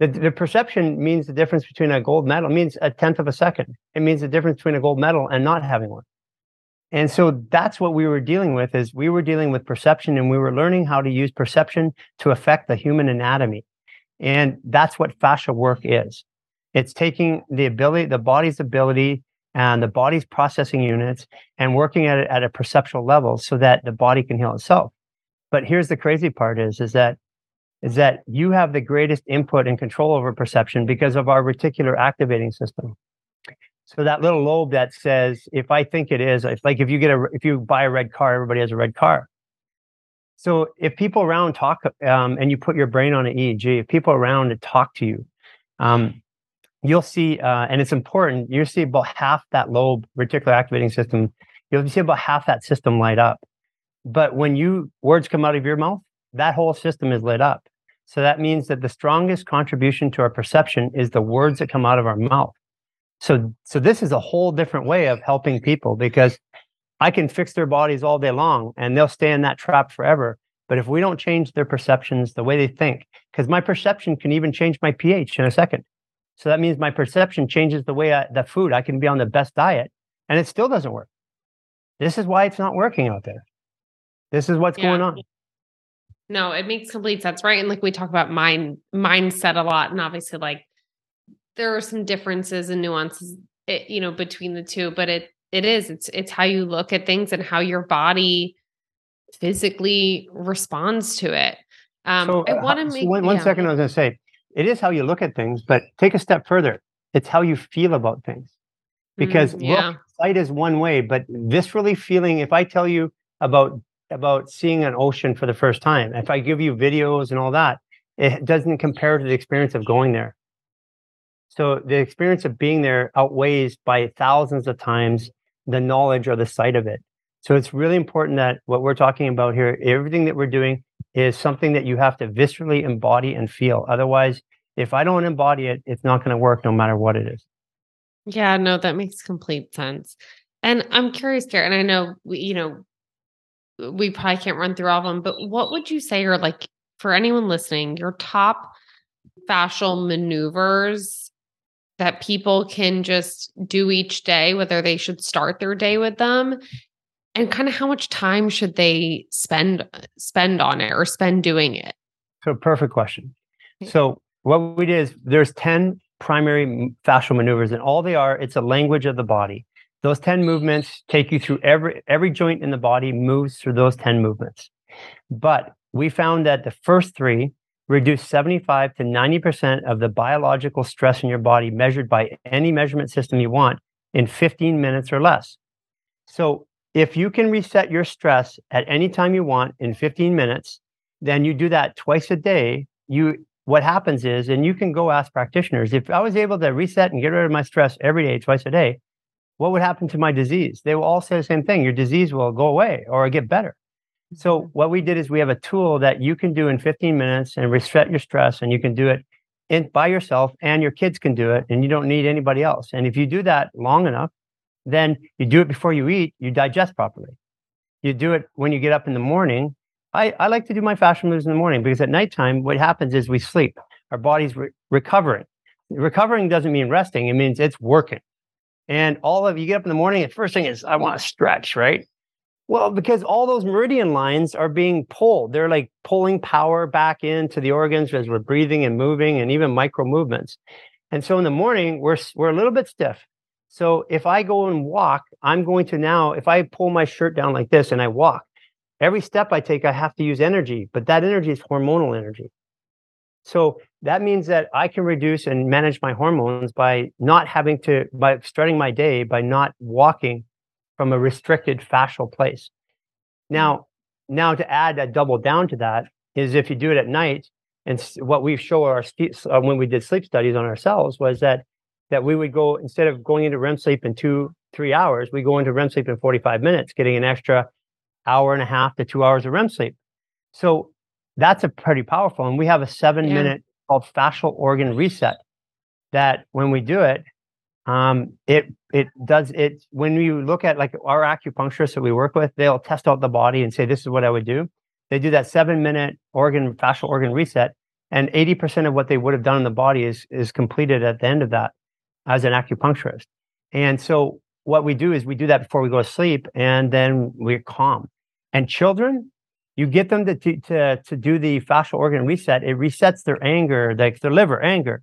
The, the perception means the difference between a gold medal, means a tenth of a second. It means the difference between a gold medal and not having one. And so that's what we were dealing with is we were dealing with perception and we were learning how to use perception to affect the human anatomy. And that's what fascia work is. It's taking the ability, the body's ability and the body's processing units and working at it at a perceptual level so that the body can heal itself. But here's the crazy part is, is that is that you have the greatest input and control over perception because of our reticular activating system. So that little lobe that says, if I think it is, if like if you get a if you buy a red car, everybody has a red car. So if people around talk um, and you put your brain on an EEG, if people around talk to you, um, you'll see, uh, and it's important. you'll see about half that lobe reticular activating system. You'll see about half that system light up. But when you words come out of your mouth, that whole system is lit up. So that means that the strongest contribution to our perception is the words that come out of our mouth. So, so this is a whole different way of helping people because I can fix their bodies all day long and they'll stay in that trap forever. But if we don't change their perceptions, the way they think, because my perception can even change my pH in a second. So that means my perception changes the way I, the food I can be on the best diet and it still doesn't work. This is why it's not working out there. This is what's yeah. going on. No, it makes complete sense, right? And like we talk about mind mindset a lot, and obviously, like there are some differences and nuances, it, eh, you know, between the two. But it it is it's it's how you look at things and how your body physically responds to it. Um, so, I want to make so one, one yeah. second. I was going to say it is how you look at things, but take a step further. It's how you feel about things. Because mm, yeah. look, sight is one way, but viscerally feeling, if I tell you about about seeing an ocean for the first time, if I give you videos and all that, it doesn't compare to the experience of going there. So the experience of being there outweighs by thousands of times the knowledge or the sight of it. So it's really important that what we're talking about here, everything that we're doing is something that you have to viscerally embody and feel. Otherwise, if I don't embody it, it's not going to work no matter what it is. Yeah, no, that makes complete sense. And I'm curious, and I know we, you know, we probably can't run through all of them, but what would you say are like for anyone listening, your top fascial maneuvers that people can just do each day, whether they should start their day with them and kind of how much time should they spend spend on it or spend doing it? So perfect question. So what we did is there's 10 primary fascial maneuvers and all they are it's a language of the body. Those 10 movements take you through every every joint in the body moves through those 10 movements. But we found that the first three reduce 75 to 90% of the biological stress in your body measured by any measurement system you want in 15 minutes or less. So if you can reset your stress at any time you want in 15 minutes, then you do that twice a day. You what happens is, and you can go ask practitioners, if I was able to reset and get rid of my stress every day, twice a day, what would happen to my disease? They will all say the same thing. Your disease will go away or get better. So mm-hmm. what we did is we have a tool that you can do in 15 minutes and reset your stress and you can do it in, by yourself and your kids can do it and you don't need anybody else. And if you do that long enough, then you do it before you eat, you digest properly. You do it when you get up in the morning. I, I like to do my fashion moves in the morning because at nighttime, what happens is we sleep. Our body's re- recovering. Recovering doesn't mean resting, it means it's working. And all of you get up in the morning, the first thing is, I want to stretch, right? Well, because all those meridian lines are being pulled. They're like pulling power back into the organs as we're breathing and moving and even micro movements. And so in the morning, we're, we're a little bit stiff. So if I go and walk, I'm going to now, if I pull my shirt down like this and I walk, every step I take, I have to use energy, but that energy is hormonal energy. So that means that I can reduce and manage my hormones by not having to, by starting my day by not walking from a restricted fascial place. Now, now to add a double down to that is if you do it at night, and what we show our uh, when we did sleep studies on ourselves was that that we would go instead of going into REM sleep in two three hours, we go into REM sleep in 45 minutes, getting an extra hour and a half to two hours of REM sleep. So that's a pretty powerful. And we have a seven yeah. minute called fascial organ reset that when we do it, um, it it does it when you look at like our acupuncturists that we work with, they'll test out the body and say, This is what I would do. They do that seven minute organ fascial organ reset, and 80% of what they would have done in the body is is completed at the end of that as an acupuncturist. And so what we do is we do that before we go to sleep and then we're calm. And children, you get them to, to, to do the fascial organ reset. It resets their anger, like their liver, anger,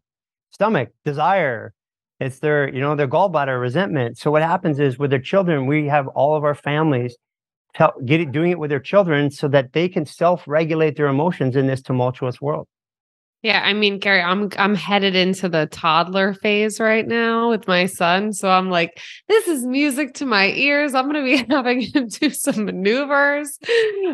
stomach, desire. It's their, you know, their gallbladder, resentment. So what happens is with their children, we have all of our families tell, get it, doing it with their children so that they can self-regulate their emotions in this tumultuous world. Yeah, I mean, Garry, I'm I'm headed into the toddler phase right now with my son, so I'm like, this is music to my ears. I'm going to be having him do some maneuvers,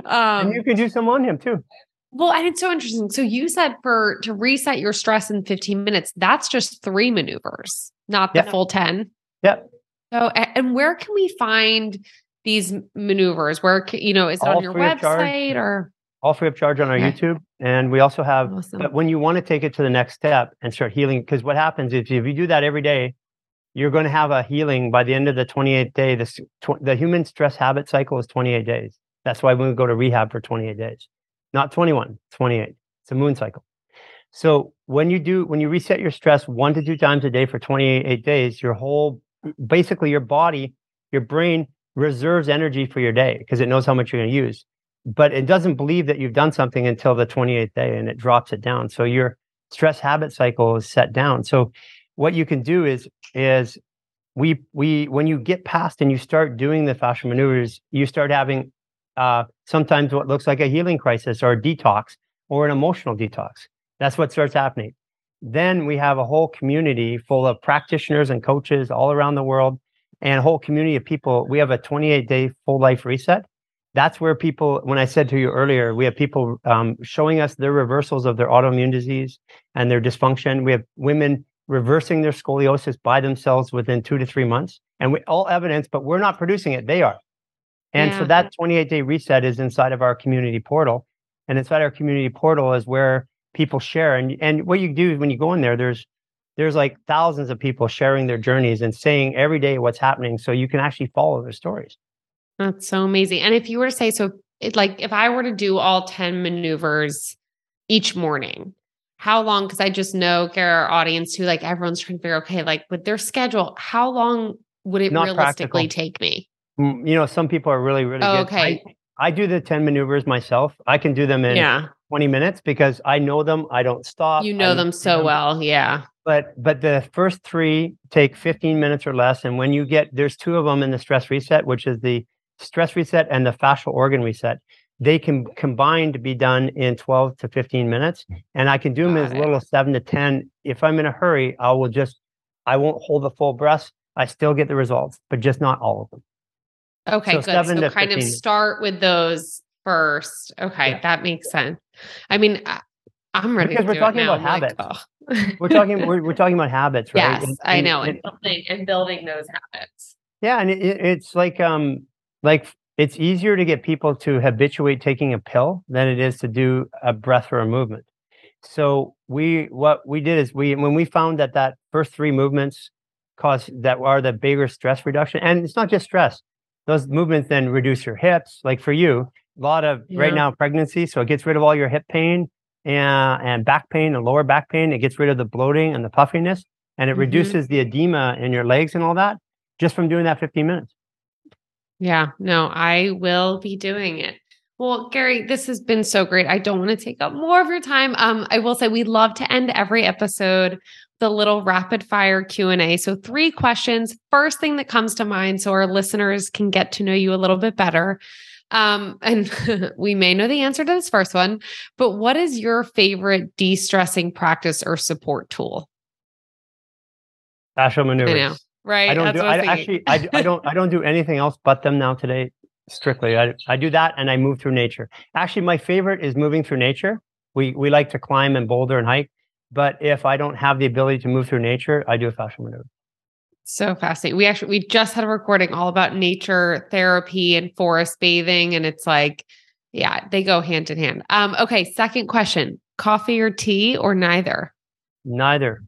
um, and you can do some on him too. Well, and it's so interesting. So you said for to reset your stress in 15 minutes, that's just three maneuvers, not the full 10. Yep. So, and where can we find these maneuvers? Where you know is it All on your website or? All free of charge on our okay. YouTube. And we also have, awesome. but when you want to take it to the next step and start healing, because what happens is if you do that every day, you're going to have a healing by the end of the 28th day. This, tw- the human stress habit cycle is 28 days. That's why we go to rehab for 28 days, not 21, 28. It's a moon cycle. So when you do, when you reset your stress one to two times a day for 28 days, your whole, basically your body, your brain reserves energy for your day because it knows how much you're going to use but it doesn't believe that you've done something until the 28th day and it drops it down. So your stress habit cycle is set down. So what you can do is is we we when you get past and you start doing the fascial maneuvers, you start having uh, sometimes what looks like a healing crisis or a detox or an emotional detox. That's what starts happening. Then we have a whole community full of practitioners and coaches all around the world and a whole community of people. We have a 28 day full life reset that's where people when i said to you earlier we have people um, showing us their reversals of their autoimmune disease and their dysfunction. We have women reversing their scoliosis by themselves within two to three months. And we all evidence but we're not producing it. They are. And yeah. so that 28 day reset is inside of our community portal. And inside our community portal is where people share. And and what you do is when you go in there there's there's like thousands of people sharing their journeys and saying every day what's happening so you can actually follow their stories that's so amazing. And if you were to say, so it, like if I were to do all 10 maneuvers each morning, how long? Because I just know, Garry, our audience who like everyone's trying to figure, okay, like with their schedule, how long would it Not realistically practical. take me? You know, some people are really, really oh, good. Okay. I, I, do the 10 maneuvers myself. I can do them in yeah. 20 minutes because I know them. I don't stop. You know them so them. well. Yeah. But but the first three take 15 minutes or less. And when you get there's two of them in the stress reset, which is the stress reset and the fascial organ reset, they can combine to be done in 12 to 15 minutes. And I can do them Got as it. little as seven to 10. If I'm in a hurry, I will just, I won't hold the full breath. I still get the results, but just not all of them. Okay, so good. So kind 15. of start with those first. Okay, yeah. that makes sense. I mean, I'm ready because we're talking about habits. Like, oh. we're talking we're, we're talking about habits, right? Yes, and, and, I know, and, and, building and building those habits. Yeah, and it, it's like um like it's easier to get people to habituate taking a pill than it is to do a breath or a movement. So we what we did is we when we found that that first three movements cause that are the bigger stress reduction, and it's not just stress. Those movements then reduce your hips. Like for you, a lot of yeah. right now pregnancy, so it gets rid of all your hip pain and and back pain and lower back pain. It gets rid of the bloating and the puffiness, and it mm-hmm. reduces the edema in your legs and all that just from doing that 15 minutes. Yeah, no, I will be doing it. Well, Garry, this has been so great. I don't want to take up more of your time. Um, I will say we love to end every episode the little rapid fire Q&A. So three questions. First thing that comes to mind so our listeners can get to know you a little bit better. Um, and we may know the answer to this first one, but what is your favorite de-stressing practice or support tool? Fascial maneuvers. Right? I don't That's do. I, actually. I, I don't. I don't do anything else but them now today. Strictly, I, I do that, and I move through nature. Actually, my favorite is moving through nature. We we like to climb and boulder and hike, but if I don't have the ability to move through nature, I do a fascial maneuver. So fascinating. We actually we just had a recording all about nature therapy and forest bathing, and it's like, yeah, they go hand in hand. Um, okay, second question: coffee or tea or neither? Neither,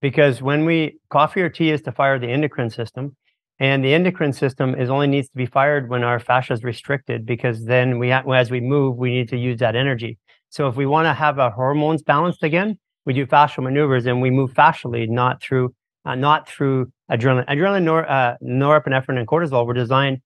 because when we coffee or tea is to fire the endocrine system, and the endocrine system is only needs to be fired when our fascia is restricted, because then we as we move, we need to use that energy. So if we want to have our hormones balanced again, we do fascial maneuvers and we move fascially, not through uh, not through adrenaline. Adrenaline, nor, uh, norepinephrine, and cortisol were designed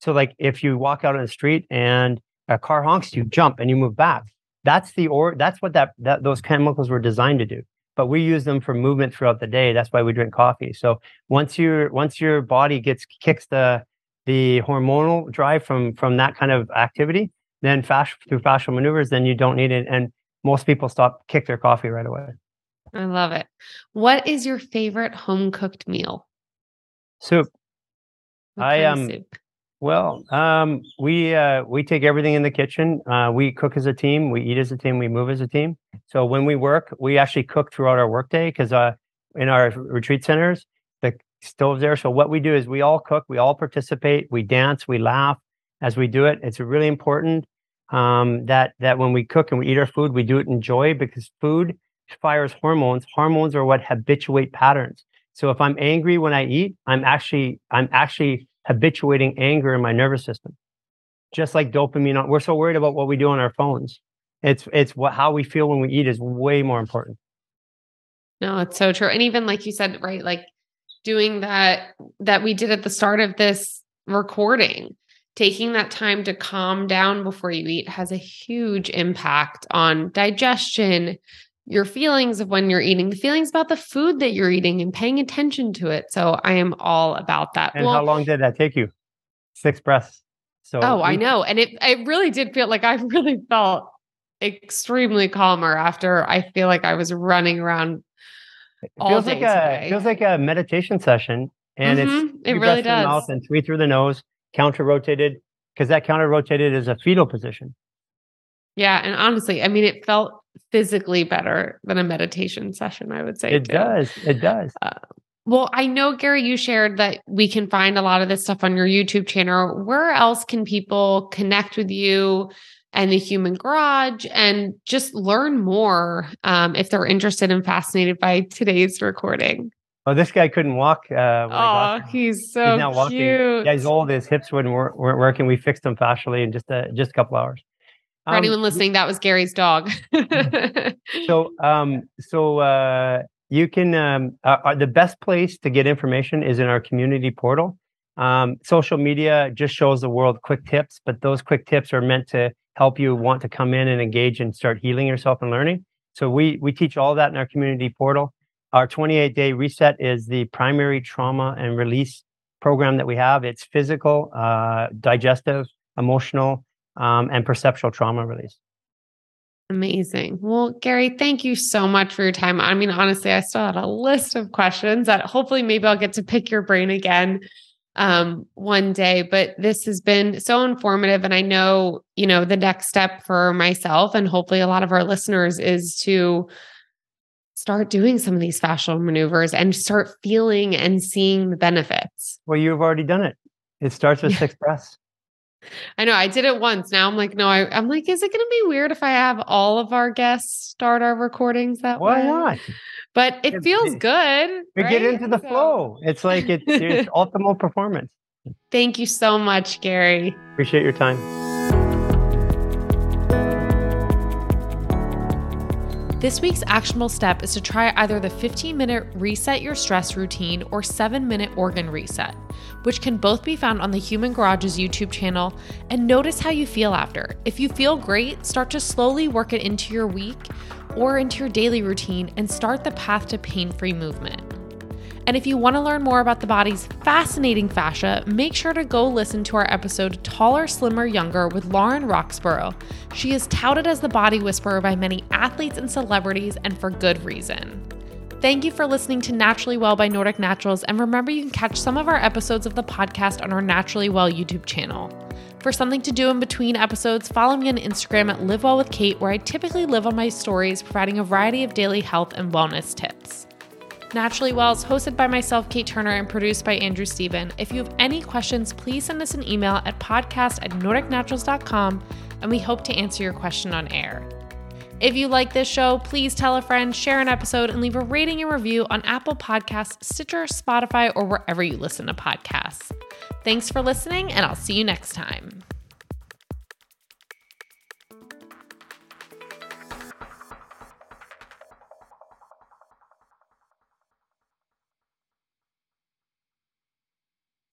so like if you walk out on the street and a car honks you, jump and you move back. That's the or that's what that, that those chemicals were designed to do. But we use them for movement throughout the day. That's why we drink coffee. So once your once your body gets kicks the the hormonal drive from from that kind of activity, then fasc- through fascial maneuvers, then you don't need it. And most people stop kick their coffee right away. I love it. What is your favorite home cooked meal? Soup. I, um, soup? Well, um, we uh, we take everything in the kitchen. Uh, we cook as a team. We eat as a team. We move as a team. So when we work, we actually cook throughout our workday because uh, in our retreat centers, the stoves there. So what we do is we all cook. We all participate. We dance. We laugh as we do it. It's really important um, that that when we cook and we eat our food, we do it in joy because food fires hormones. Hormones are what habituate patterns. So if I'm angry when I eat, I'm actually I'm actually habituating anger in my nervous system. Just like dopamine, we're so worried about what we do on our phones. It's it's what how we feel when we eat is way more important. No, it's so true. And even like you said, right, like doing that that we did at the start of this recording, taking that time to calm down before you eat has a huge impact on digestion, your feelings of when you're eating, the feelings about the food that you're eating and paying attention to it. So I am all about that. And how long did that take you? Six breaths. So Oh, I know. And it it really did feel like I really felt extremely calmer after I feel like I was running around It feels day like a today. feels like a meditation session, and Mhm, it's it really breaths in the does. mouth and three through the nose, counter rotated, because that counter rotated is a fetal position. Yeah, and honestly, I mean, it felt physically better than a meditation session. I would say It too. does. It does. Well, I know Garry, you shared that we can find a lot of this stuff on your YouTube channel. Where else can people connect with you and the Human Garage and just learn more um, if they're interested and fascinated by today's recording? Oh, this guy couldn't walk. Uh, Oh, he's so now walking. cute. Yeah, he's old. His hips wouldn't work, weren't working. We fixed him fascially in just a just a couple hours. For Um, anyone listening, that was Garry's dog. so um so uh you can um uh, uh, the best place to get information is in our community portal. Um social media just shows the world quick tips but those quick tips are meant to help you want to come in and engage and start healing yourself and learning. So we we teach all that in our community portal. Our 28 day reset is the primary trauma and release program that we have. It's physical uh digestive emotional um, and perceptual trauma release Amazing. Well, Garry, thank you so much for your time. I mean, honestly, I still had a list of questions that hopefully maybe I'll get to pick your brain again um, one day. But this has been so informative. And I know, you know, the next step for myself and hopefully a lot of our listeners is to start doing some of these fascial maneuvers and start feeling and seeing the benefits. well you've already done it it starts with Yeah. six breaths I know I did it once. Now I'm like, no, I, I'm like, is it going to be weird if I have all of our guests start our recordings that Why way? Why not? But it feels it- good. We get into the So, flow. It's like it's, it's optimal performance. Thank you so much, Garry. Appreciate your time. This week's actionable step is to try either the 15 minute reset your stress routine or 7 minute organ reset, which can both be found on the Human Garage's YouTube channel. And notice how you feel after. If you feel great, start to slowly work it into your week or into your daily routine and start the path to pain free movement. And if you want to learn more about the body's fascinating fascia, make sure to go listen to our episode Taller, Slimmer, Younger with Lauren Roxburgh. She is touted as the body whisperer by many athletes and celebrities, and for good reason. Thank you for listening to Naturally Well by Nordic Naturals, and remember you can catch some of our episodes of the podcast on our Naturally Well YouTube channel. For something to do in between episodes, follow me on Instagram at Live Well with Kate, where I typically live on my stories, providing a variety of daily health and wellness tips. Naturally Well is hosted by myself, Kate Turner, and produced by Andrew Steven. If you have any questions, please send us an email at podcast at nordicnaturals.com, and we hope to answer your question on air. If you like this show, please tell a friend, share an episode, and leave a rating and review on Apple Podcasts, Stitcher, Spotify, or wherever you listen to podcasts. Thanks for listening, and I'll see you next time.